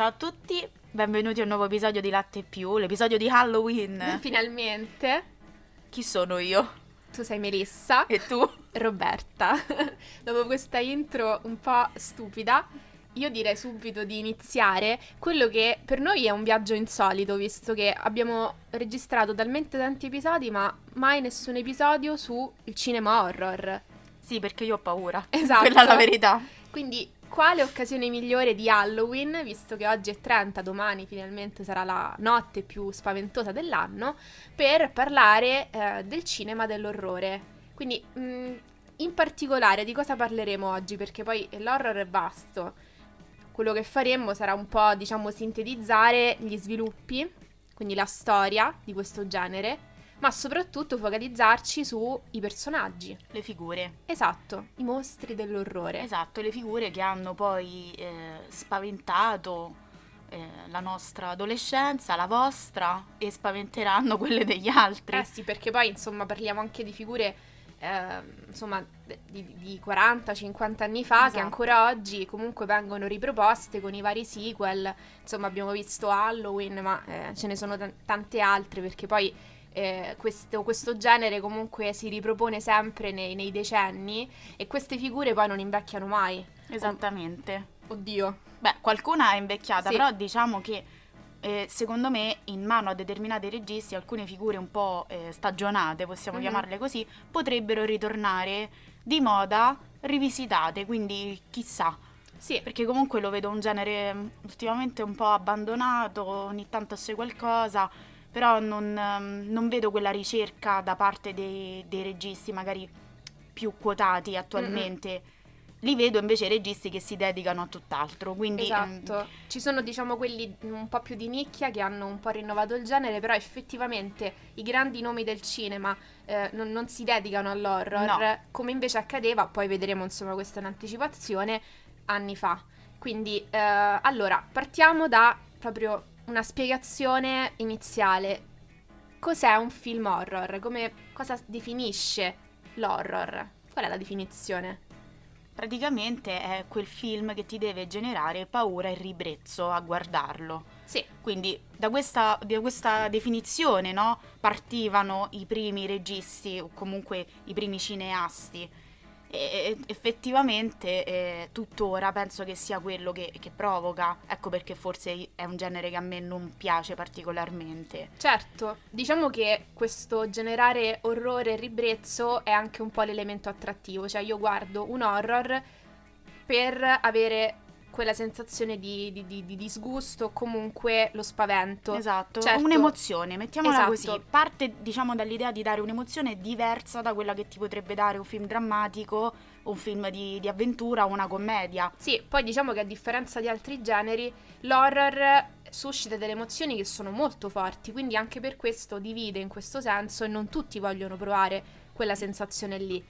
Ciao a tutti, benvenuti a un nuovo episodio di Latte Più, l'episodio di Halloween. Finalmente. Chi sono io? Tu sei Melissa. E tu? Roberta. Dopo questa intro un po' stupida, io direi subito di iniziare quello che per noi è un viaggio insolito, visto che abbiamo registrato talmente tanti episodi, ma mai nessun episodio sul cinema horror. Sì, perché io ho paura. Esatto. Quella è la verità. Quindi, quale occasione migliore di Halloween, visto che oggi è 30, domani finalmente sarà la notte più spaventosa dell'anno, per parlare eh, del cinema dell'orrore. Quindi, mh, in particolare, di cosa parleremo oggi? Perché poi l'horror è vasto. Quello che faremo sarà un po', diciamo, sintetizzare gli sviluppi, quindi la storia di questo genere, ma soprattutto focalizzarci sui personaggi. Le figure. Esatto, i mostri dell'orrore. Esatto, le figure che hanno poi eh, spaventato eh, la nostra adolescenza, la vostra, e spaventeranno quelle degli altri. Eh sì, perché poi insomma parliamo anche di figure eh, insomma di, di 40-50 anni fa Esatto. che ancora oggi comunque vengono riproposte con i vari sequel. Insomma abbiamo visto Halloween, ma eh, ce ne sono tan- tante altre perché poi eh, questo, questo genere comunque si ripropone sempre nei, nei decenni e queste figure poi non invecchiano mai. Esattamente. Oddio. Beh, qualcuna è invecchiata, Sì. però diciamo che eh, secondo me in mano a determinati registi alcune figure un po' eh, stagionate, possiamo Mhm. chiamarle così, potrebbero ritornare di moda rivisitate, quindi chissà. Sì, Perché comunque lo vedo un genere mm, ultimamente un po' abbandonato, ogni tanto c'è qualcosa, però non, ehm, non vedo quella ricerca da parte dei, dei registi magari più quotati attualmente. Li vedo invece registi che si dedicano a tutt'altro, quindi mm, Esatto, ci sono diciamo quelli un po' più di nicchia che hanno un po' rinnovato il genere, però effettivamente i grandi nomi del cinema eh, non, non si dedicano all'horror, No. come invece accadeva, poi vedremo insomma questa è un'anticipazione, anni fa. Quindi eh, allora partiamo da proprio una spiegazione iniziale. Cos'è un film horror? Come, cosa definisce l'horror? Qual è la definizione? praticamente è quel film che ti deve generare paura e ribrezzo a guardarlo. Sì, Quindi da questa, da questa definizione no, partivano i primi registi o comunque i primi cineasti. E effettivamente eh, tuttora penso che sia quello che, che provoca. Ecco perché forse è un genere che a me non piace particolarmente. Certo, diciamo che questo generare orrore e ribrezzo è anche un po' l'elemento attrattivo, cioè io guardo un horror per avere quella sensazione di, di- di- di disgusto o comunque lo spavento. Esatto, Certo. un'emozione, mettiamola Esatto. così. Parte diciamo dall'idea di dare un'emozione diversa da quella che ti potrebbe dare un film drammatico, un film di, di avventura o una commedia. Sì, poi diciamo che a differenza di altri generi, l'horror suscita delle emozioni che sono molto forti, quindi anche per questo divide in questo senso e non tutti vogliono provare quella sensazione lì.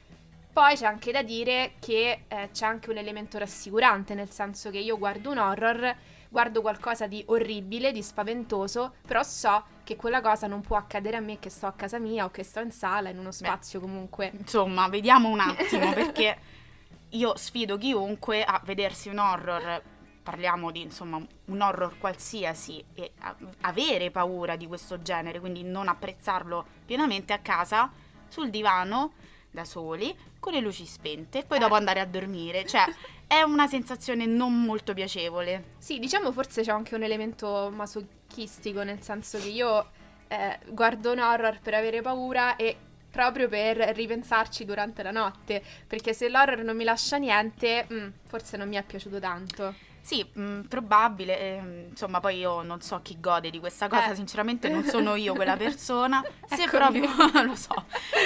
Poi c'è anche da dire che eh, c'è anche un elemento rassicurante, nel senso che io guardo un horror, guardo qualcosa di orribile, di spaventoso, però so che quella cosa non può accadere a me che sto a casa mia o che sto in sala, in uno spazio comunque. Insomma, vediamo un attimo perché io sfido chiunque a vedersi un horror, parliamo di insomma un horror qualsiasi e avere paura di questo genere, quindi non apprezzarlo pienamente a casa, sul divano, da soli, con le luci spente e poi Eh. dopo andare a dormire. Cioè, è una sensazione non molto piacevole. Sì, diciamo forse c'è anche un elemento masochistico, nel senso che io eh, guardo un horror per avere paura e proprio per ripensarci durante la notte, perché se l'horror non mi lascia niente, mm, forse non mi è piaciuto tanto. Sì, mh, probabile, ehm, insomma, poi io non so chi gode di questa cosa, Eh. sinceramente non sono io quella persona. Se Eccomi. proprio, lo so,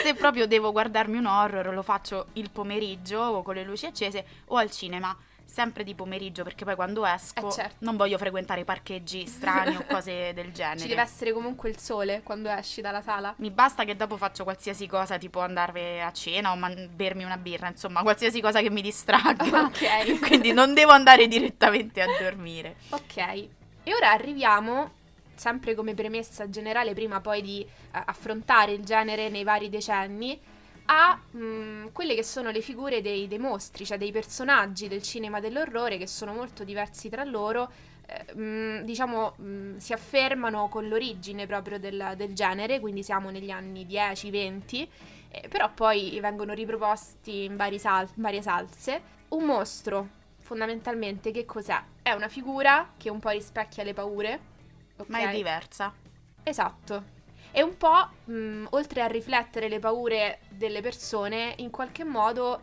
se proprio devo guardarmi un horror lo faccio il pomeriggio o con le luci accese o al cinema, sempre di pomeriggio perché poi quando esco Eh, certo. non voglio frequentare parcheggi strani o cose del genere. Ci deve essere comunque il sole quando esci dalla sala. Mi basta che dopo faccio qualsiasi cosa, tipo andare a cena o man- bermi una birra, insomma, qualsiasi cosa che mi distragga. Ok. Quindi non devo andare direttamente a dormire. Ok, e ora arriviamo, sempre come premessa generale, prima poi di eh, affrontare il genere nei vari decenni, a mm, quelle che sono le figure dei, dei mostri, cioè dei personaggi del cinema dell'orrore che sono molto diversi tra loro, eh, eh, mh, diciamo, mh, si affermano con l'origine proprio del, del, genere, quindi siamo negli anni 10-20, eh, però poi vengono riproposti in, sal- varie salse. Un mostro, fondamentalmente, che cos'è? È una figura che un po' rispecchia le paure. Okay? Ma è diversa. Esatto. E un po', mh, oltre a riflettere le paure delle persone, in qualche modo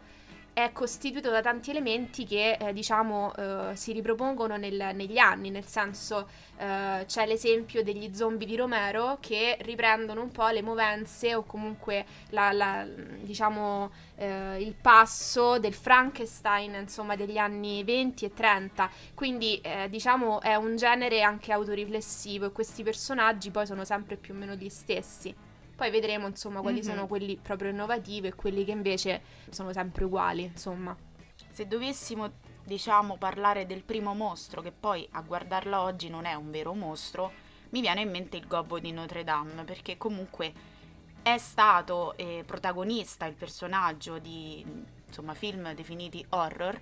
è costituito da tanti elementi che eh, diciamo eh, si ripropongono nel, negli anni, nel senso eh, c'è l'esempio degli zombie di Romero che riprendono un po' le movenze o comunque la, la, diciamo, eh, il passo del Frankenstein insomma degli anni 20 e 30 quindi eh, diciamo è un genere anche autoriflessivo e questi personaggi poi sono sempre più o meno gli stessi poi vedremo, insomma, quali mm-hmm. sono quelli proprio innovativi e quelli che invece sono sempre uguali, insomma. Se dovessimo, diciamo, parlare del primo mostro, che poi a guardarlo oggi non è un vero mostro, mi viene in mente il gobbo di Notre Dame, perché comunque è stato eh, protagonista il personaggio di insomma film definiti horror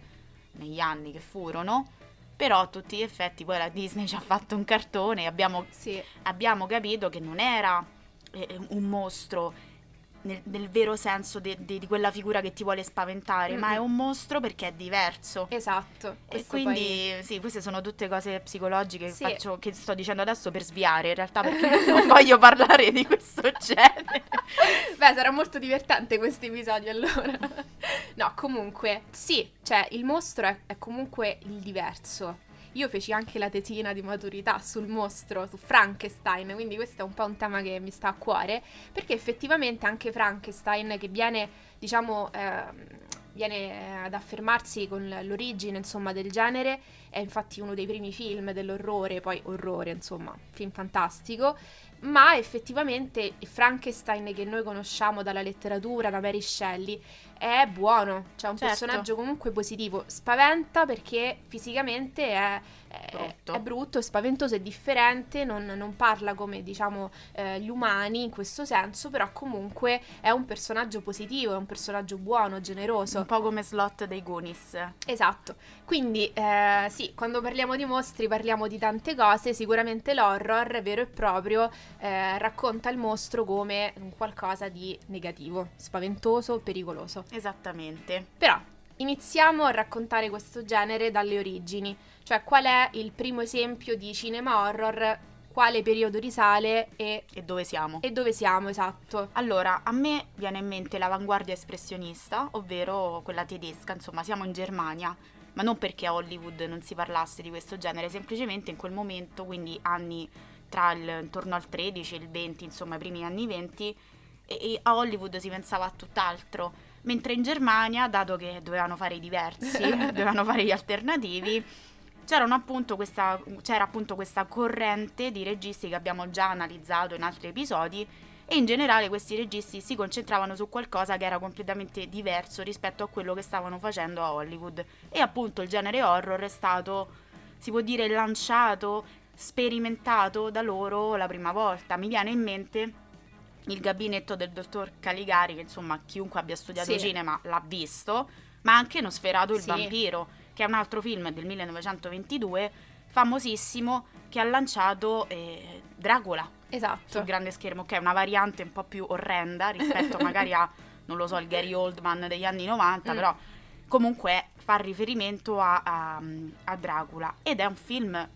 negli anni che furono però a tutti gli effetti poi la Disney ci ha fatto un cartone e abbiamo, sì. abbiamo capito che non era un mostro nel, nel, vero senso de, de, di quella figura che ti vuole spaventare, mm-hmm. ma è un mostro perché è diverso. Esatto. E quindi, poi... sì, queste sono tutte cose psicologiche sì. che, faccio, che sto dicendo adesso per sviare, in realtà perché non voglio parlare di questo genere. Beh, sarà molto divertente questo episodio allora. no, comunque, sì, cioè il mostro è, è comunque il diverso io feci anche la tesina di maturità sul mostro, su Frankenstein, quindi questo è un po' un tema che mi sta a cuore, perché effettivamente anche Frankenstein che viene, diciamo, eh, viene ad affermarsi con l'origine, insomma, del genere, è infatti uno dei primi film dell'orrore, poi orrore, insomma, film fantastico, ma effettivamente Frankenstein che noi conosciamo dalla letteratura, da Mary Shelley, è buono, cioè un certo. personaggio comunque positivo. Spaventa perché fisicamente è, è brutto, è, brutto, è spaventoso, è differente, non, non parla come diciamo eh, gli umani in questo senso, però comunque è un personaggio positivo, è un personaggio buono, generoso. Un po' come slot dei Goonies. Esatto, quindi eh, sì, quando parliamo di mostri parliamo di tante cose, sicuramente l'horror vero e proprio eh, racconta il mostro come un qualcosa di negativo, spaventoso, pericoloso. Esattamente. Però iniziamo a raccontare questo genere dalle origini, cioè qual è il primo esempio di cinema horror quale periodo risale e, e, dove siamo. E dove siamo, esatto. Allora, a me viene in mente l'avanguardia espressionista, ovvero quella tedesca, insomma, siamo in Germania, ma non perché a Hollywood non si parlasse di questo genere, semplicemente in quel momento, quindi anni tra il, intorno al 13 e il 20, insomma, i primi anni 20, e, e a Hollywood si pensava a tutt'altro Mentre in Germania, dato che dovevano fare i diversi, dovevano fare gli alternativi, appunto questa, c'era appunto questa corrente di registi che abbiamo già analizzato in altri episodi e in generale questi registi si concentravano su qualcosa che era completamente diverso rispetto a quello che stavano facendo a Hollywood e appunto il genere horror è stato, si può dire, lanciato, sperimentato da loro la prima volta. Mi viene in mente il gabinetto del dottor Caligari, che insomma chiunque abbia studiato sì. cinema l'ha visto, ma anche Nosferatu il sì. vampiro, che è un altro film del 1922, famosissimo, che ha lanciato eh, Dracula esatto. sul grande schermo, che è una variante un po' più orrenda rispetto magari a, non lo so, il Gary Oldman degli anni 90, mm. però comunque fa riferimento a, a, a Dracula ed è un film,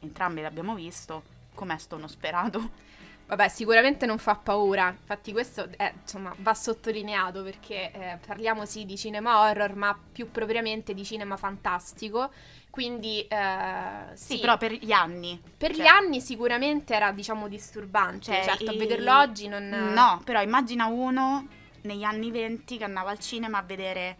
entrambi l'abbiamo visto, come sto Nosferatu Vabbè, sicuramente non fa paura, infatti questo è, insomma, va sottolineato perché eh, parliamo sì di cinema horror, ma più propriamente di cinema fantastico, quindi eh, sì, sì, però per gli anni. Per cioè. gli anni sicuramente era, diciamo, disturbante, cioè, certo, e... a vederlo oggi non... No, però immagina uno negli anni venti che andava al cinema a vedere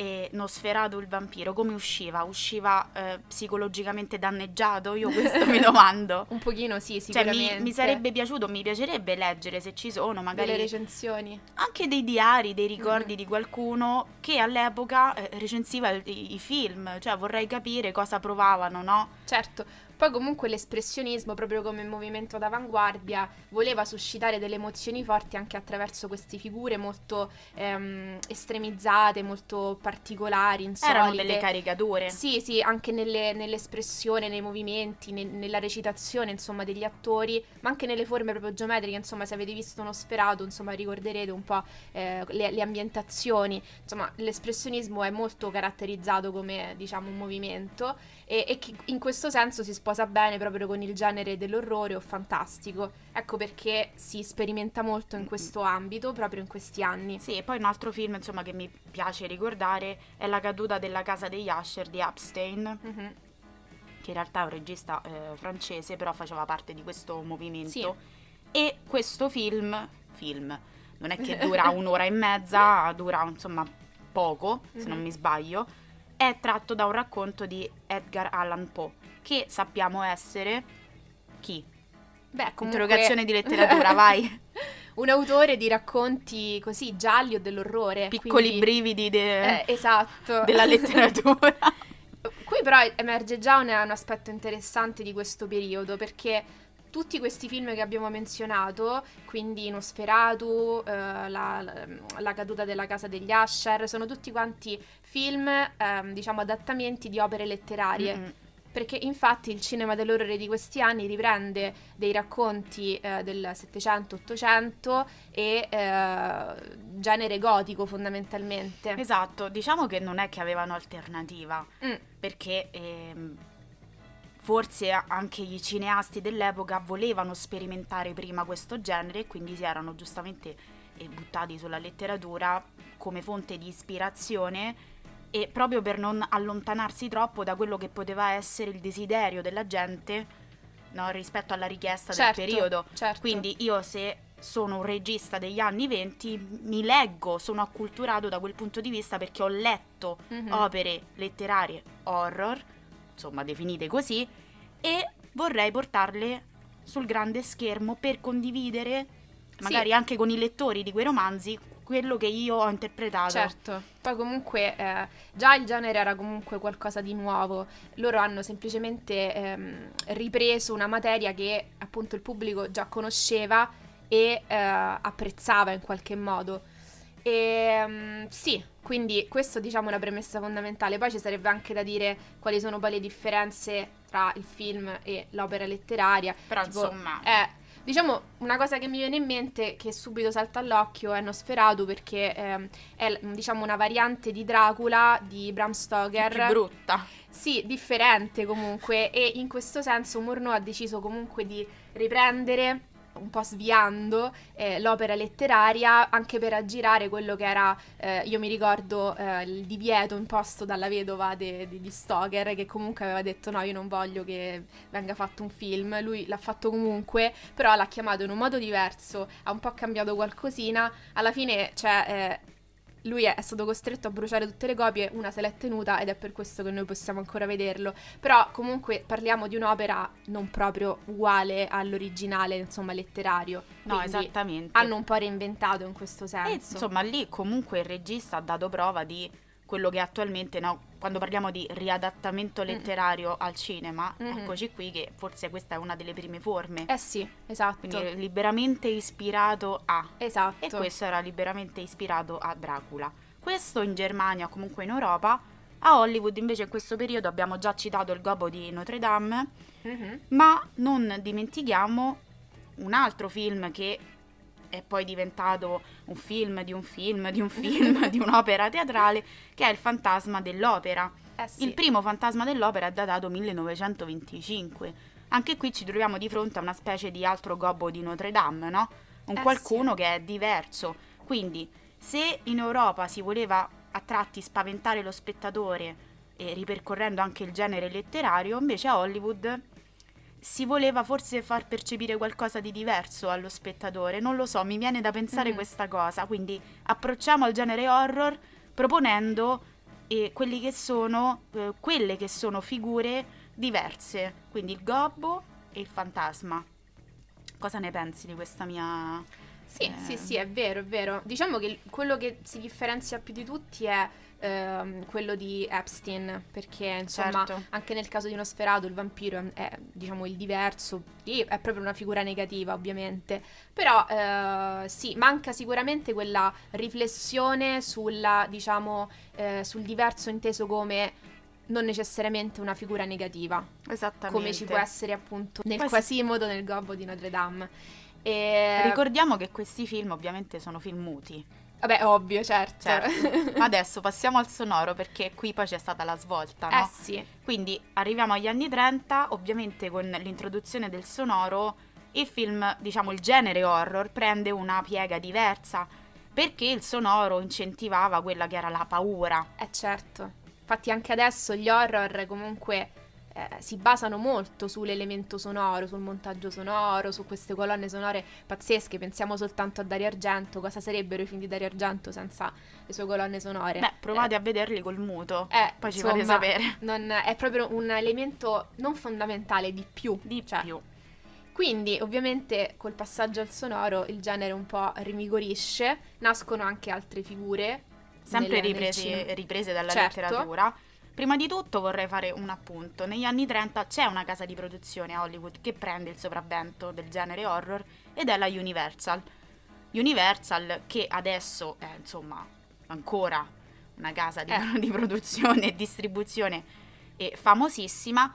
e Nosferatu il vampiro come usciva? Usciva eh, psicologicamente danneggiato? Io questo mi domando. Un pochino sì, sicuramente. Cioè mi, mi, sarebbe piaciuto, mi piacerebbe leggere se ci sono magari... Delle recensioni. Anche dei diari, dei ricordi mm. di qualcuno che all'epoca eh, recensiva i, i film. Cioè vorrei capire cosa provavano, no? Certo, poi comunque l'espressionismo, proprio come movimento d'avanguardia, voleva suscitare delle emozioni forti anche attraverso queste figure molto ehm, estremizzate, molto particolari, insolite. Erano delle caricature. Sì, sì, anche nelle, nell'espressione, nei movimenti, ne- nella recitazione, insomma, degli attori, ma anche nelle forme proprio geometriche, insomma, se avete visto uno sferato, insomma, ricorderete un po' eh, le, le ambientazioni, insomma, l'espressionismo è molto caratterizzato come, diciamo, un movimento e, e che in questo senso si sposa bene proprio con il genere dell'orrore o fantastico. Ecco perché si sperimenta molto in questo ambito proprio in questi anni. Sì, e poi un altro film insomma che mi piace ricordare è La caduta della casa degli Asher di Epstein. Mhm. che in realtà è un regista eh, francese, però faceva parte di questo movimento. Sì. E questo film, film, non è che dura un'ora e mezza, dura insomma poco, se non Mhm. mi sbaglio, è tratto da un racconto di Edgar Allan Poe, che sappiamo essere chi? Beh, comunque... Interrogazione di letteratura, vai. un autore di racconti così gialli o dell'orrore. Piccoli quindi- brividi de- Eh, esatto. della letteratura. Qui però emerge già un, un aspetto interessante di questo periodo perché tutti questi film che abbiamo menzionato, quindi Nosferatu, eh, la, la- caduta della casa degli Asher, sono tutti quanti film, ehm, diciamo, adattamenti di opere letterarie. Mm-mm. Perché infatti il cinema dell'orrore di questi anni riprende dei racconti eh, del 700-800 e eh, genere gotico fondamentalmente. Esatto, diciamo che non è che avevano alternativa. Mm, perché ehm, forse anche i cineasti dell'epoca volevano sperimentare prima questo genere e quindi si erano giustamente eh, buttati sulla letteratura come fonte di ispirazione e proprio per non allontanarsi troppo da quello che poteva essere il desiderio della gente no, rispetto alla richiesta certo, del periodo. certo. Quindi io se sono un regista degli anni 20 mi leggo, sono acculturato da quel punto di vista perché ho letto Mhm. opere letterarie horror, insomma definite così, e vorrei portarle sul grande schermo per condividere, magari anche con i lettori di quei romanzi, quello che io ho interpretato. Certo, poi comunque eh, già il genere era comunque qualcosa di nuovo, loro hanno semplicemente ehm, ripreso una materia che appunto il pubblico già conosceva e eh, apprezzava in qualche modo. E mm, sì, quindi questo diciamo è una premessa fondamentale. Poi ci sarebbe anche da dire quali sono poi le differenze tra il film e l'opera letteraria. Però Tipo, insomma, eh, diciamo una cosa che mi viene in mente che subito salta all'occhio è Nosferatu perché ehm, è diciamo una variante di Dracula di Bram Stoker. più brutta. Sì, differente comunque e in questo senso Murnau ha deciso comunque di riprendere un po' sviando eh, l'opera letteraria anche per aggirare quello che era, eh, io mi ricordo, eh, il divieto imposto dalla vedova de- de- di Stoker che comunque aveva detto no, io non voglio che venga fatto un film, lui l'ha fatto comunque, però l'ha chiamato in un modo diverso, ha un po' cambiato qualcosina, alla fine cioè... lui è, è stato costretto a bruciare tutte le copie, una se l'è tenuta ed è per questo che noi possiamo ancora vederlo. Però comunque parliamo di un'opera non proprio uguale all'originale, insomma, letterario. No, esattamente. Hanno un po' reinventato in questo E, senso. insomma, lì comunque il regista ha dato prova di quello che attualmente, no, quando parliamo di riadattamento letterario al cinema, Mhm. eccoci qui che forse questa è una delle prime forme. Eh sì, esatto. Quindi liberamente ispirato a. esatto. E questo era liberamente ispirato a Dracula. Questo in Germania, comunque in Europa. A Hollywood invece in questo periodo abbiamo già citato il gobbo di Notre Dame, Mhm. ma non dimentichiamo un altro film che è poi diventato un film di un film di un film di un'opera teatrale, che è Il fantasma dell'opera. Eh sì. Il primo fantasma dell'opera è datato 1925. Anche qui ci troviamo di fronte a una specie di altro gobbo di Notre Dame, no? Un Eh qualcuno che è diverso. Quindi, se in Europa si voleva a tratti spaventare lo spettatore, e ripercorrendo anche il genere letterario, invece a Hollywood si voleva forse far percepire qualcosa di diverso allo spettatore. Non lo so, mi viene da pensare Mhm. questa cosa. Quindi approcciamo al genere horror proponendo eh, quelli che sono, eh, quelle che sono figure diverse. Quindi il gobbo e il fantasma. Cosa ne pensi di questa mia... Sì, Eh. sì, sì, è vero, è vero. Diciamo che quello che si differenzia più di tutti è ehm, quello di Epstein, perché insomma Certo. anche nel caso di Nosferatu il vampiro è, diciamo il diverso, lì è proprio una figura negativa ovviamente, però eh, sì, manca sicuramente quella riflessione sulla, diciamo, eh, sul diverso inteso come non necessariamente una figura negativa, Esattamente. come ci può essere appunto nel Poi. Quasimodo, nel gobbo di Notre Dame. E... Ricordiamo che questi film ovviamente sono film muti. Vabbè, ovvio, certo. Certo. Ma adesso passiamo al sonoro perché qui poi c'è stata la svolta, no? Eh sì, Quindi arriviamo agli anni 30, ovviamente con l'introduzione del sonoro, il film, diciamo il genere horror, prende una piega diversa perché il sonoro incentivava quella che era la paura. eh certo. Infatti anche adesso gli horror comunque eh, si basano molto sull'elemento sonoro, sul montaggio sonoro, su queste colonne sonore pazzesche. Pensiamo soltanto a Dario Argento, cosa sarebbero i film di Dario Argento senza le sue colonne sonore? Beh, provate Eh, a vederli col muto, eh, poi ci fate sapere. non- è proprio un elemento non fondamentale di più. Di cioè, più. Quindi, ovviamente, col passaggio al sonoro il genere un po' rimigorisce, nascono anche altre figure. Sempre riprese, riprese dalla Certo. letteratura. Prima di tutto vorrei fare un appunto. Negli anni 30 c'è una casa di produzione a Hollywood che prende il sopravvento del genere horror ed è la Universal. Universal che adesso è insomma ancora una casa di, Eh. di produzione e distribuzione e famosissima,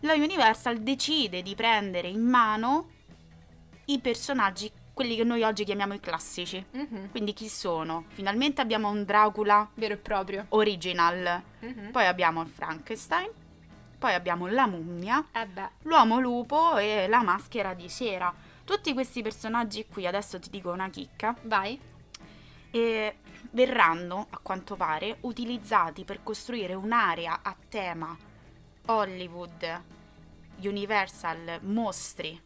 la Universal decide di prendere in mano i personaggi, quelli che noi oggi chiamiamo i classici. Mhm, Quindi chi sono? Finalmente abbiamo un Dracula Vero e proprio. original, Mhm. poi abbiamo il Frankenstein, poi abbiamo la mummia, Eh l'uomo lupo e la maschera di cera. Tutti questi personaggi qui, adesso ti dico una chicca, vai. e verranno, a quanto pare, utilizzati per costruire un'area a tema Hollywood, Universal, mostri,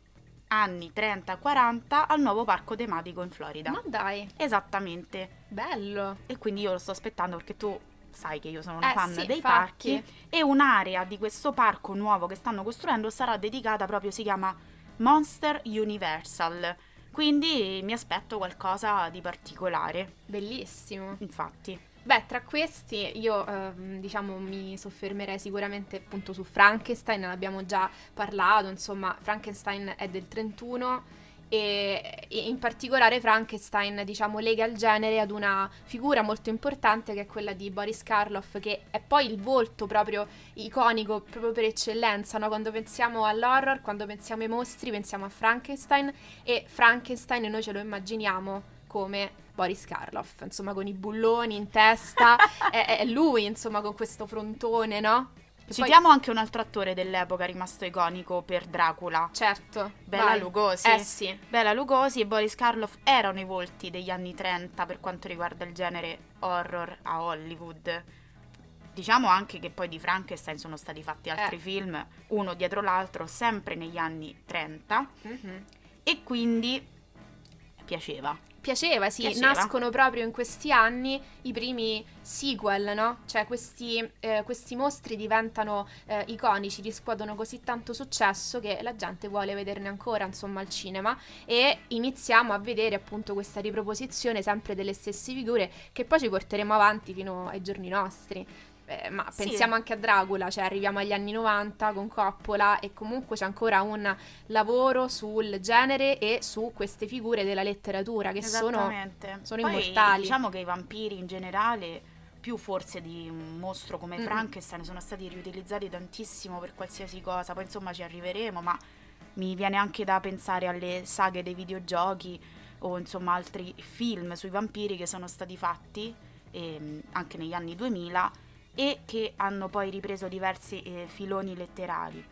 anni 30-40 al nuovo parco tematico in Florida. Ma dai, Esattamente. bello. E quindi io lo sto aspettando perché tu sai che io sono una Eh fan sì, dei infatti. parchi e un'area di questo parco nuovo che stanno costruendo sarà dedicata proprio, si chiama Monster Universal. Quindi mi aspetto qualcosa di particolare, Bellissimo. infatti. Beh, tra questi io ehm, diciamo mi soffermerei sicuramente appunto su Frankenstein, ne abbiamo già parlato, insomma Frankenstein è del 31 e, e in particolare Frankenstein diciamo lega il genere ad una figura molto importante che è quella di Boris Karloff che è poi il volto proprio iconico proprio per eccellenza, no? quando pensiamo all'horror, quando pensiamo ai mostri pensiamo a Frankenstein e Frankenstein noi ce lo immaginiamo come Boris Karloff, insomma con i bulloni in testa, è, è lui insomma con questo frontone, no? Poi- Citiamo anche un altro attore dell'epoca rimasto iconico per Dracula. certo, Bela vai. Lugosi. Eh sì, Bela Lugosi e Boris Karloff erano i volti degli anni 30 per quanto riguarda il genere horror a Hollywood. Diciamo anche che poi di Frankenstein sono stati fatti altri Eh. film, uno dietro l'altro, sempre negli anni 30 Mhm. e quindi piaceva. Piaceva, sì, Piaceva. nascono proprio in questi anni i primi sequel, no? Cioè questi, eh, questi mostri diventano eh, iconici, riscuotono così tanto successo che la gente vuole vederne ancora, insomma, al cinema e iniziamo a vedere appunto questa riproposizione sempre delle stesse figure che poi ci porteremo avanti fino ai giorni nostri. Eh, ma Sì. pensiamo anche a Dracula, cioè arriviamo agli anni 90 con Coppola e comunque c'è ancora un lavoro sul genere e su queste figure della letteratura che sono sono Poi, immortali. Diciamo che i vampiri in generale, più forse di un mostro come Mm. Frankenstein, sono stati riutilizzati tantissimo per qualsiasi cosa. Poi insomma ci arriveremo, ma mi viene anche da pensare alle saghe dei videogiochi o insomma altri film sui vampiri che sono stati fatti ehm, anche negli anni 2000 e che hanno poi ripreso diversi eh, filoni letterari.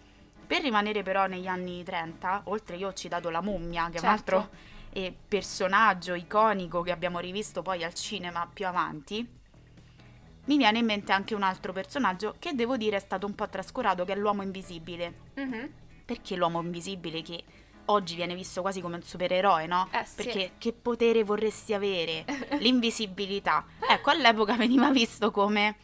Per rimanere però negli anni 30, oltre io ho citato la mummia, che è un Certo. altro eh, personaggio iconico che abbiamo rivisto poi al cinema più avanti, mi viene in mente anche un altro personaggio che devo dire è stato un po' trascurato, che è l'uomo invisibile. Mhm. Perché l'uomo invisibile che oggi viene visto quasi come un supereroe, no? Eh, sì. Perché che potere vorresti avere? L'invisibilità. Ecco, all'epoca veniva visto come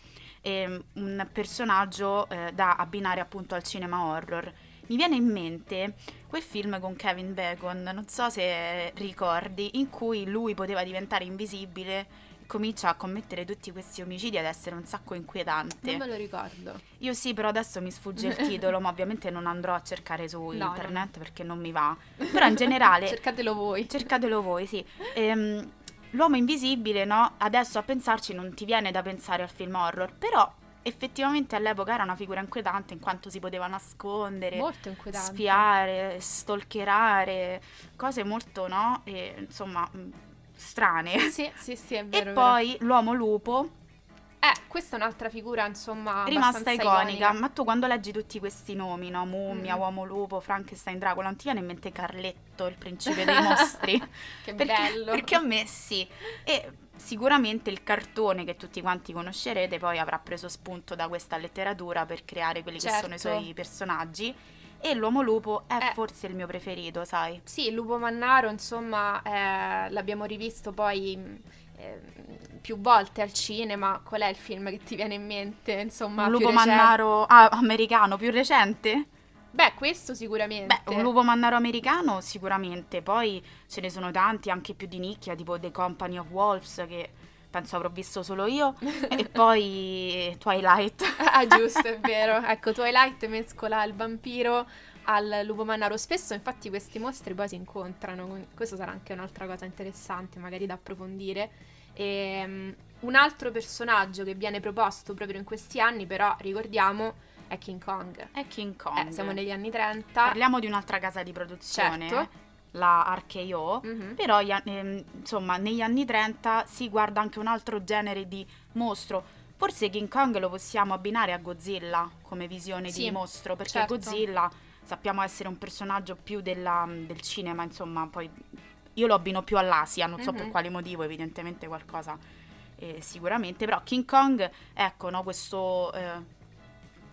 ehm, un personaggio eh, da abbinare appunto al cinema horror. Mi viene in mente quel film con Kevin Bacon, non so se ricordi, in cui lui poteva diventare invisibile comincia a commettere tutti questi omicidi ad essere un sacco inquietante. Non me lo ricordo. Io sì, però adesso mi sfugge il titolo, ma ovviamente non andrò a cercare su No, internet perché non mi va. Però in generale Cercatelo voi. cercatelo voi, sì. Ehm, L'uomo invisibile, no? Adesso a pensarci non ti viene da pensare al film horror, però effettivamente all'epoca era una figura inquietante in quanto si poteva nascondere, spiare, stalkerare, cose molto, no? E, insomma, mh, strane. Sì, sì, sì, è E vero. è vero. poi l'uomo lupo, Eh, questa è un'altra figura, insomma, rimasta abbastanza iconica. Ma tu quando leggi tutti questi nomi, no? Mummia, Mm. uomo lupo, Frankenstein, Dracula, non ti viene in mente Carletto, il principe dei mostri? Che perché, bello. perché a me sì. E sicuramente il cartone che tutti quanti conoscerete poi avrà preso spunto da questa letteratura per creare quelli che sono i Certo. suoi personaggi. E l'uomo lupo è Eh. forse il mio preferito, sai? Sì, il lupo mannaro, insomma, eh, l'abbiamo rivisto poi eh, più volte al cinema. Qual è il film che ti viene in mente? Insomma, un lupo recente? mannaro ah, americano più recente? Beh, questo sicuramente. Beh, un lupo mannaro americano sicuramente, poi ce ne sono tanti anche più di nicchia, tipo The Company of Wolves che penso avrò visto solo io, e poi Twilight. Ah, giusto, è vero. Ecco, Twilight mescola il vampiro al lupo mannaro. Spesso, infatti, questi mostri poi si incontrano. Questo sarà anche un'altra cosa interessante, magari da approfondire. Ehm, un altro personaggio che viene proposto proprio in questi anni, però, ricordiamo, è King Kong. È King Kong. Eh, siamo negli anni 30. Parliamo di un'altra casa di produzione, Certo. la RKO. Mhm. Però, ehm, insomma, negli anni 30 si guarda anche un altro genere di mostro. Forse King Kong lo possiamo abbinare a Godzilla come visione Sì, di mostro, perché certo. Godzilla sappiamo essere un personaggio più della- del cinema, insomma, poi io lo abbino più all'Asia, non so per Mhm. quale motivo, evidentemente qualcosa eh, sicuramente, però King Kong, ecco, no, questo eh,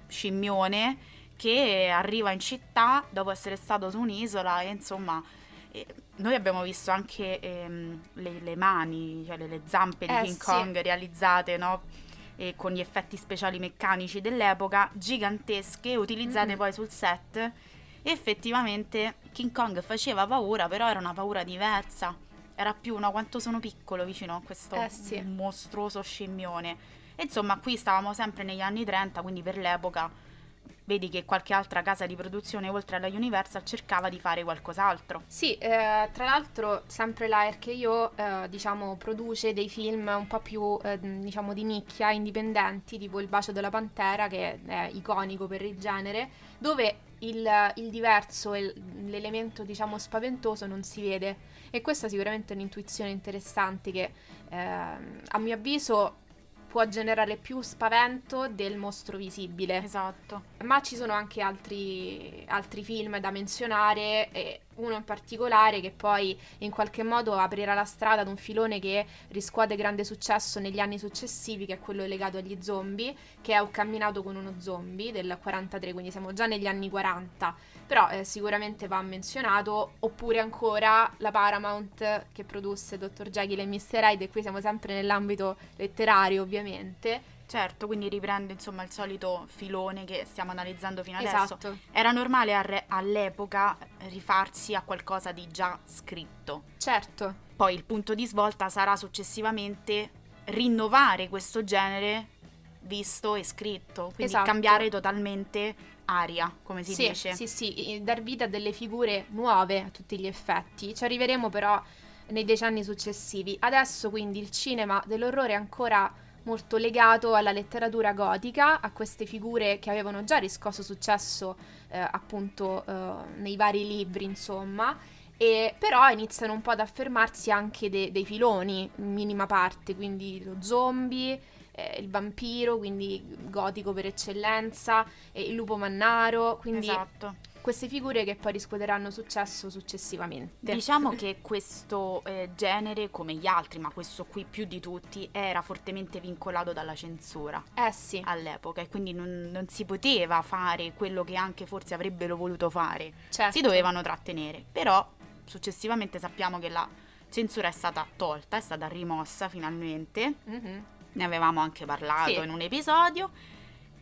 scimmione che arriva in città dopo essere stato su un'isola e insomma eh, noi abbiamo visto anche ehm, le, le mani, cioè le, le zampe di Eh, King sì. Kong realizzate no? E con gli effetti speciali meccanici dell'epoca, gigantesche, utilizzate Mhm. poi sul set. Effettivamente King Kong faceva paura, però era una paura diversa. Era più no, quanto sono piccolo vicino a questo Eh, sì. mostruoso scimmione. E insomma, qui stavamo sempre negli anni 30, quindi per l'epoca vedi che qualche altra casa di produzione oltre alla Universal cercava di fare qualcos'altro. Sì, eh, tra l'altro sempre la RKO eh, diciamo produce dei film un po' più eh, diciamo di nicchia, indipendenti, tipo Il bacio della pantera che è iconico per il genere, dove il, il diverso e l'elemento diciamo spaventoso non si vede e questa sicuramente è un'intuizione interessante che ehm, a mio avviso può generare più spavento del mostro visibile. Esatto. Ma ci sono anche altri, altri film da menzionare, e uno in particolare che poi in qualche modo aprirà la strada ad un filone che riscuote grande successo negli anni successivi, che è quello legato agli zombie, che è Ho camminato con uno zombie del 43, quindi siamo già negli anni 40, però eh, sicuramente va menzionato, oppure ancora la Paramount che produsse Dr. Jekyll e Mr. Hyde, e qui siamo sempre nell'ambito letterario ovviamente. Certo, quindi riprende insomma il solito filone che stiamo analizzando fino adesso. Esatto. Era normale al- all'epoca rifarsi a qualcosa di già scritto. Certo, Poi il punto di svolta sarà successivamente rinnovare questo genere visto e scritto, quindi Esatto. cambiare totalmente aria, come si sì, dice. Sì, sì, dar vita a delle figure nuove a tutti gli effetti. Ci arriveremo però nei decenni successivi. Adesso quindi il cinema dell'orrore è ancora molto legato alla letteratura gotica, a queste figure che avevano già riscosso successo eh, appunto eh, nei vari libri, insomma. E però iniziano un po' ad affermarsi anche de- dei filoni, in minima parte, quindi lo zombie, eh, il vampiro, quindi gotico per eccellenza, e il lupo mannaro, quindi Esatto. queste figure che poi riscuoteranno successo successivamente. Diciamo che questo eh, genere, come gli altri, ma questo qui più di tutti, era fortemente vincolato dalla censura Eh sì, all'epoca e quindi non, non si poteva fare quello che anche forse avrebbero voluto fare. certo. Si dovevano trattenere, però successivamente sappiamo che la censura è stata tolta, è stata rimossa finalmente, Mhm. Ne avevamo anche parlato Sì. in un episodio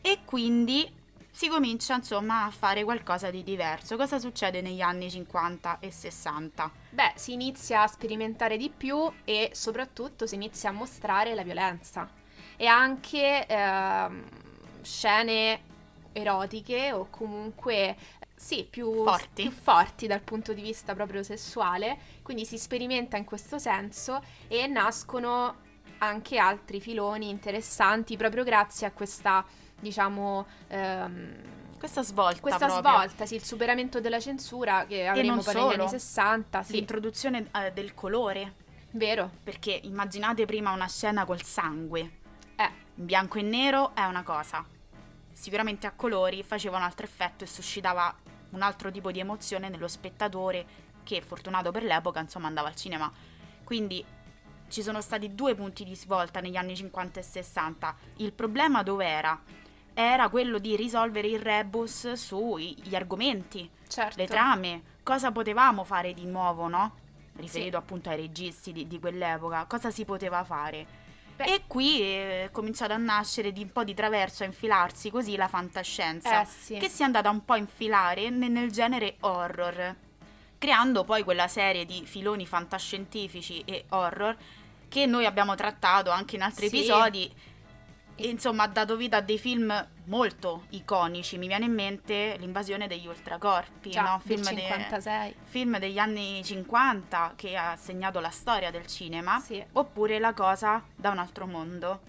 e quindi si comincia insomma a fare qualcosa di diverso. Cosa succede negli anni 50 e 60? Beh, si inizia a sperimentare di più e soprattutto si inizia a mostrare la violenza e anche ehm, scene erotiche o comunque sì, più forti. più forti dal punto di vista proprio sessuale, quindi si sperimenta in questo senso e nascono anche altri filoni interessanti proprio grazie a questa, diciamo, ehm, questa svolta questa proprio. svolta, sì, il superamento della censura che avremo poi negli anni 60, sì, L'introduzione eh, del colore, vero? perché immaginate prima una scena col sangue, Eh, in bianco e nero è una cosa, sicuramente a colori faceva un altro effetto e suscitava un altro tipo di emozione nello spettatore che, fortunato per l'epoca, insomma andava al cinema. Quindi ci sono stati due punti di svolta negli anni 50 e 60. Il problema dov'era? Era quello di risolvere il rebus sugli argomenti, certo. le trame, cosa potevamo fare di nuovo, no? Riferito Sì. appunto ai registi di, di quell'epoca, cosa si poteva fare? Beh. E qui è cominciato a nascere di un po' di traverso, a infilarsi così la fantascienza, Eh, sì. che si è andata un po' a infilare ne- nel genere horror, creando poi quella serie di filoni fantascientifici e horror che noi abbiamo trattato anche in altri Sì. episodi. E insomma ha dato vita a dei film molto iconici. Mi viene in mente l'invasione degli ultracorpi, Già, no? del film, de- 56. film degli anni 50 che ha segnato la storia del cinema, Sì. oppure La cosa da un altro mondo.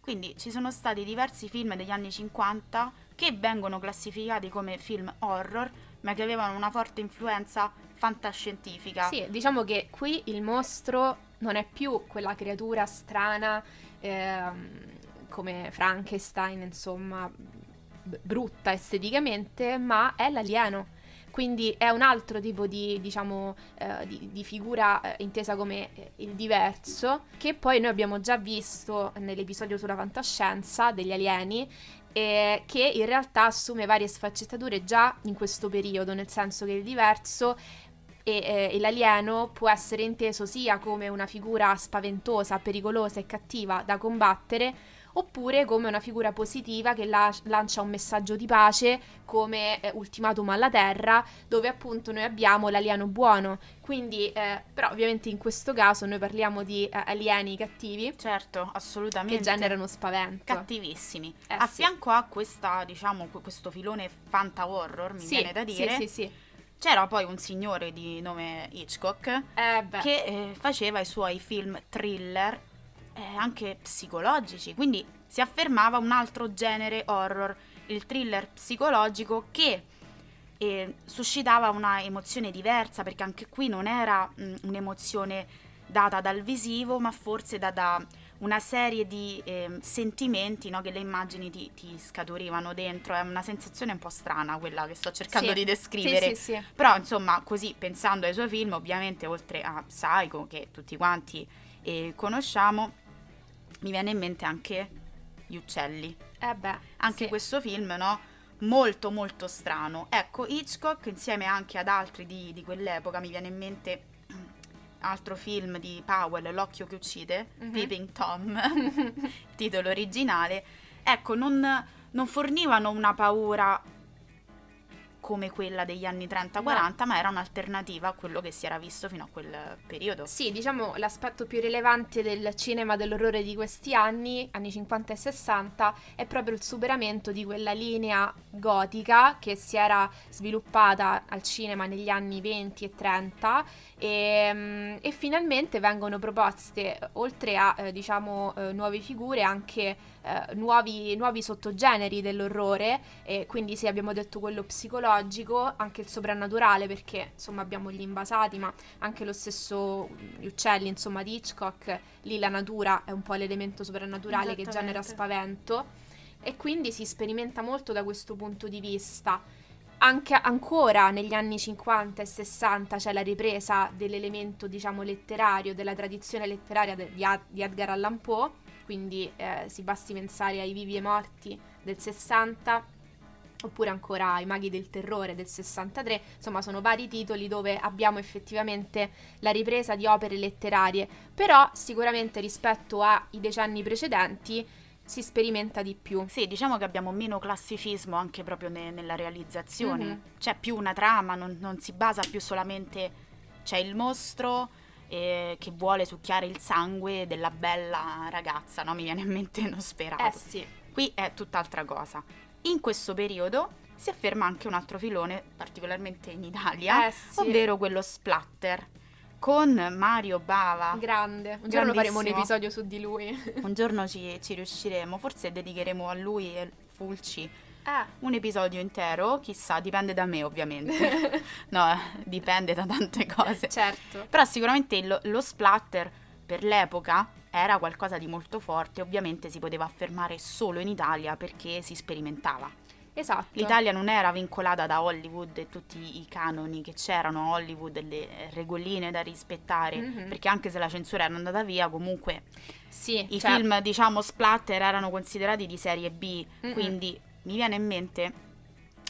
Quindi ci sono stati diversi film degli anni 50 che vengono classificati come film horror, ma che avevano una forte influenza fantascientifica. Sì, diciamo che qui il mostro non è più quella creatura strana ehm, come Frankenstein, insomma, b- brutta esteticamente, ma è l'alieno. Quindi è un altro tipo di, diciamo, eh, di, di figura eh, intesa come eh, il diverso, che poi noi abbiamo già visto nell'episodio sulla fantascienza degli alieni, che in realtà assume varie sfaccettature già in questo periodo, nel senso che il diverso e, e l'alieno può essere inteso sia come una figura spaventosa, pericolosa e cattiva da combattere, oppure come una figura positiva che la- lancia un messaggio di pace come eh, ultimatum alla Terra, dove appunto noi abbiamo l'alieno buono. Quindi, eh, però ovviamente in questo caso noi parliamo di eh, alieni cattivi Certo, assolutamente. che generano spavento. cattivissimi. Eh, a sì. fianco a questa, diciamo, que- questo filone fanta horror, mi Sì, viene da dire, Sì, sì, sì. c'era poi un signore di nome Hitchcock Eh che eh, faceva i suoi film thriller eh, anche psicologici, quindi si affermava un altro genere horror, il thriller psicologico che eh, suscitava una emozione diversa perché anche qui non era mm, un'emozione data dal visivo ma forse da, da una serie di ehm, sentimenti no, che le immagini ti, ti scaturivano dentro, è una sensazione un po' strana quella che sto cercando Sì. di descrivere. Sì, sì. Però, insomma, così pensando ai suoi film, ovviamente, oltre a Psycho, che tutti quanti eh, conosciamo, mi viene in mente anche Gli uccelli. Eh beh. Anche sì. questo film, no? Molto, molto strano. Ecco, Hitchcock, insieme anche ad altri di, di quell'epoca, mi viene in mente altro film di Powell, L'occhio che uccide, Mhm. Peeping Tom, titolo originale. Ecco, non, non fornivano una paura come quella degli anni 30-40, ma era un'alternativa a quello che si era visto fino a quel periodo. Sì, diciamo l'aspetto più rilevante del cinema dell'orrore di questi anni, anni 50 e 60, è proprio il superamento di quella linea gotica che si era sviluppata al cinema negli anni 20 e 30 e, mm, e finalmente vengono proposte, oltre a eh, diciamo eh, nuove figure, anche eh, nuovi, nuovi sottogeneri dell'orrore, e quindi sì abbiamo detto quello psicologico, anche il soprannaturale perché insomma abbiamo gli invasati, ma anche lo stesso mm, gli uccelli insomma di Hitchcock, lì la natura è un po' l'elemento soprannaturale che genera spavento. E quindi si sperimenta molto da questo punto di vista. Anche ancora negli anni 50 e 60 c'è la ripresa dell'elemento, diciamo, letterario, della tradizione letteraria de- di, Ad- di Edgar Allan Poe, quindi eh, si basti pensare ai Vivi e Morti del 60, oppure ancora ai Maghi del Terrore del 63, insomma sono vari titoli dove abbiamo effettivamente la ripresa di opere letterarie, però sicuramente rispetto ai decenni precedenti si sperimenta di più. Sì, diciamo che abbiamo meno classicismo anche proprio ne- nella realizzazione. Mhm. C'è più una trama, non, non si basa più solamente... C'è il mostro eh, che vuole succhiare il sangue della bella ragazza, no? Mi viene in mente Nosferatu. Eh sì, Qui è tutt'altra cosa. In questo periodo si afferma anche un altro filone, particolarmente in Italia, eh sì. ovvero quello splatter, con Mario Bava. Grande. Un giorno faremo un episodio su di lui. Un giorno ci, ci riusciremo, forse dedicheremo a lui e Fulci Eh, un episodio intero, chissà, dipende da me ovviamente. no, dipende da tante cose. certo. Però sicuramente lo, lo splatter per l'epoca era qualcosa di molto forte, ovviamente si poteva affermare solo in Italia perché si sperimentava. Esatto. L'Italia non era vincolata da Hollywood e tutti i canoni che c'erano a Hollywood, le regoline da rispettare, Mhm. perché anche se la censura era andata via, comunque Sì, i cioè, film, diciamo, splatter erano considerati di serie B, Mm-mm. quindi mi viene in mente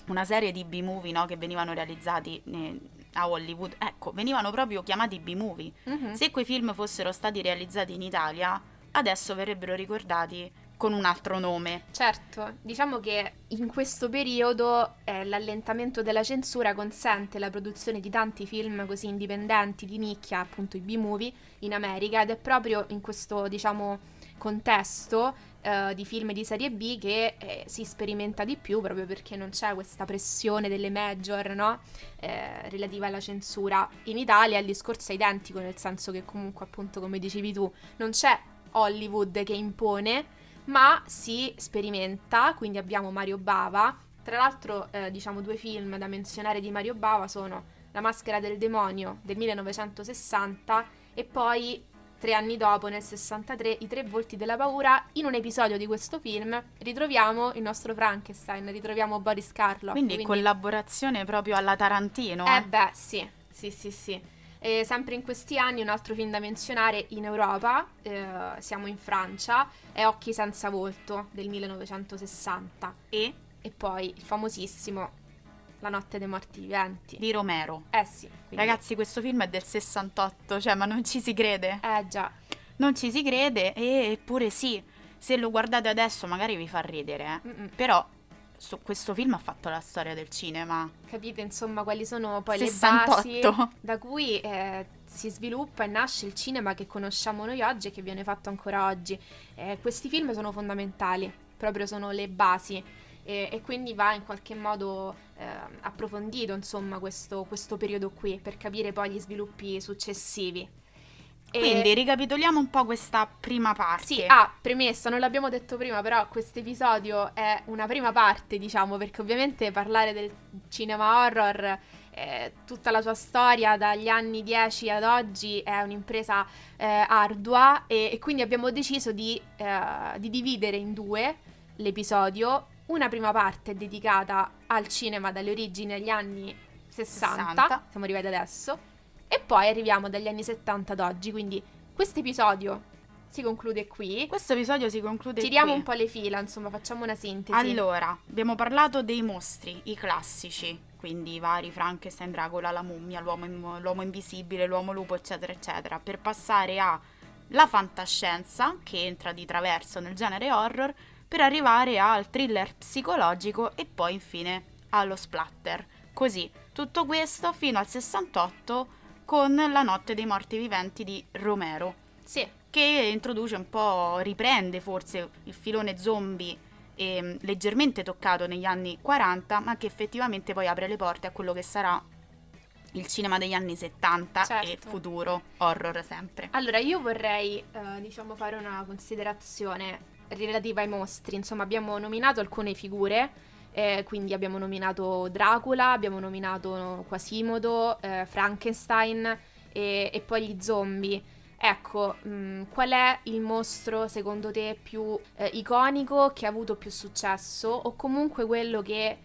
una serie di B-movie no, che venivano realizzati eh, a Hollywood. Ecco, venivano proprio chiamati B-movie. mhm. Se quei film fossero stati realizzati in Italia, adesso verrebbero ricordati con un altro nome. Certo, diciamo che in questo periodo eh, l'allentamento della censura consente la produzione di tanti film così indipendenti di nicchia, appunto i B-movie, in America ed è proprio in questo, diciamo, contesto eh, di film di serie B che eh, si sperimenta di più proprio perché non c'è questa pressione delle major, no? Eh, relativa alla censura. In Italia il discorso è identico, nel senso che comunque, appunto, come dicevi tu, non c'è Hollywood che impone, ma si sperimenta, quindi abbiamo Mario Bava. Tra l'altro, eh, diciamo, due film da menzionare di Mario Bava sono La maschera del demonio del 1960 e poi tre anni dopo, nel 63, I tre volti della paura. In un episodio di questo film ritroviamo il nostro Frankenstein, ritroviamo Boris Karloff. Quindi, collaborazione proprio alla Tarantino. Eh eh. beh, sì, sì, sì, sì. E sempre in questi anni un altro film da menzionare in Europa, eh, siamo in Francia, è Occhi senza volto del 1960 E e poi il famosissimo La notte dei morti viventi. di Romero. Eh sì, quindi- Ragazzi, questo film è del 68, cioè, ma non ci si crede. Eh già, Non ci si crede, eppure sì. Se lo guardate adesso, magari vi fa ridere, eh. Mm-mm. Però su- questo film ha fatto la storia del cinema. capite insomma quali sono poi le 68. basi da cui eh, si sviluppa e nasce il cinema che conosciamo noi oggi e che viene fatto ancora oggi. Eh, questi film sono fondamentali, proprio sono le basi e, e quindi va in qualche modo eh, approfondito insomma questo, questo periodo qui per capire poi gli sviluppi successivi. Quindi ricapitoliamo un po' questa prima parte. sì, ah, premessa, non l'abbiamo detto prima, però questo episodio è una prima parte, diciamo, perché ovviamente parlare del cinema horror, eh, tutta la sua storia dagli anni 10 ad oggi è un'impresa eh, ardua e, e quindi abbiamo deciso di, eh, di dividere in due l'episodio. Una prima parte dedicata al cinema dalle origini agli anni 60, 60. siamo arrivati adesso, e poi arriviamo dagli anni 70 ad oggi, quindi questo episodio si conclude qui. Questo episodio si conclude Tiriamo qui. un po' le fila, insomma, facciamo una sintesi. Allora, abbiamo parlato dei mostri, i classici, quindi i vari Frankenstein, Dracula, la mummia, l'uomo, l'uomo invisibile, l'uomo lupo, eccetera, eccetera, per passare alla fantascienza, che entra di traverso nel genere horror, per arrivare al thriller psicologico e poi infine allo splatter. Così, tutto questo fino al 68 con La notte dei morti viventi di Romero Sì, che introduce un po', riprende forse il filone zombie ehm, leggermente toccato negli anni 40, ma che effettivamente poi apre le porte a quello che sarà il cinema degli anni 70 e Certo. futuro, horror sempre. allora io vorrei, eh, diciamo, fare una considerazione relativa ai mostri. Insomma, abbiamo nominato alcune figure, eh, quindi abbiamo nominato Dracula, abbiamo nominato Quasimodo, eh, Frankenstein e, e poi gli zombie. Ecco, mh, qual è il mostro secondo te più eh, iconico che ha avuto più successo o comunque quello che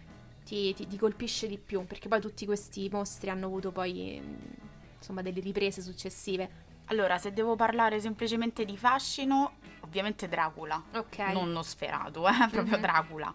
ti, ti- ti colpisce di più? Perché poi tutti questi mostri hanno avuto poi mh, insomma delle riprese successive. Allora, se devo parlare semplicemente di fascino, ovviamente Dracula, Ok. non Nosferatu, eh, proprio Mhm. Dracula.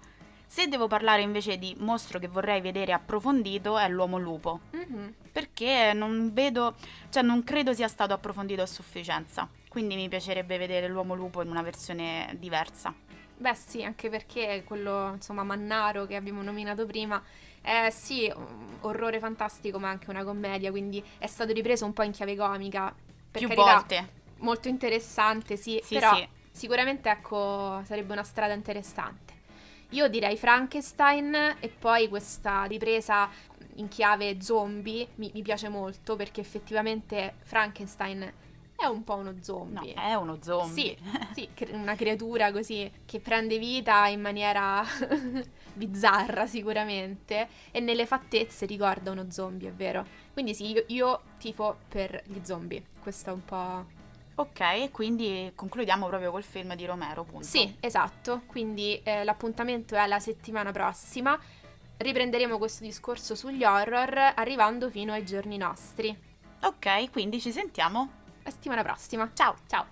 Se devo parlare invece di mostro che vorrei vedere approfondito è l'uomo lupo, Mhm. perché non vedo, cioè non credo sia stato approfondito a sufficienza. Quindi mi piacerebbe vedere l'uomo lupo in una versione diversa. Beh sì, anche perché quello, insomma, Mannaro che abbiamo nominato prima è sì, orrore fantastico ma anche una commedia, quindi è stato ripreso un po' in chiave comica. Per Più carità, volte. Molto interessante, sì, Sì, però sì. sicuramente ecco sarebbe una strada interessante. Io direi Frankenstein e poi questa ripresa in chiave zombie mi, mi piace molto perché effettivamente Frankenstein è un po' uno No, zombie. è uno zombie. Sì, sì, una creatura così che prende vita in maniera bizzarra sicuramente e nelle fattezze ricorda uno zombie, è vero. Quindi sì, io, io tifo per gli zombie. Questo è un po'... Ok, e quindi concludiamo proprio col film di Romero, appunto. Sì, esatto. Quindi eh, l'appuntamento è la settimana prossima. Riprenderemo questo discorso sugli horror arrivando fino ai giorni nostri. Ok, quindi ci sentiamo. La settimana prossima. Ciao. Ciao.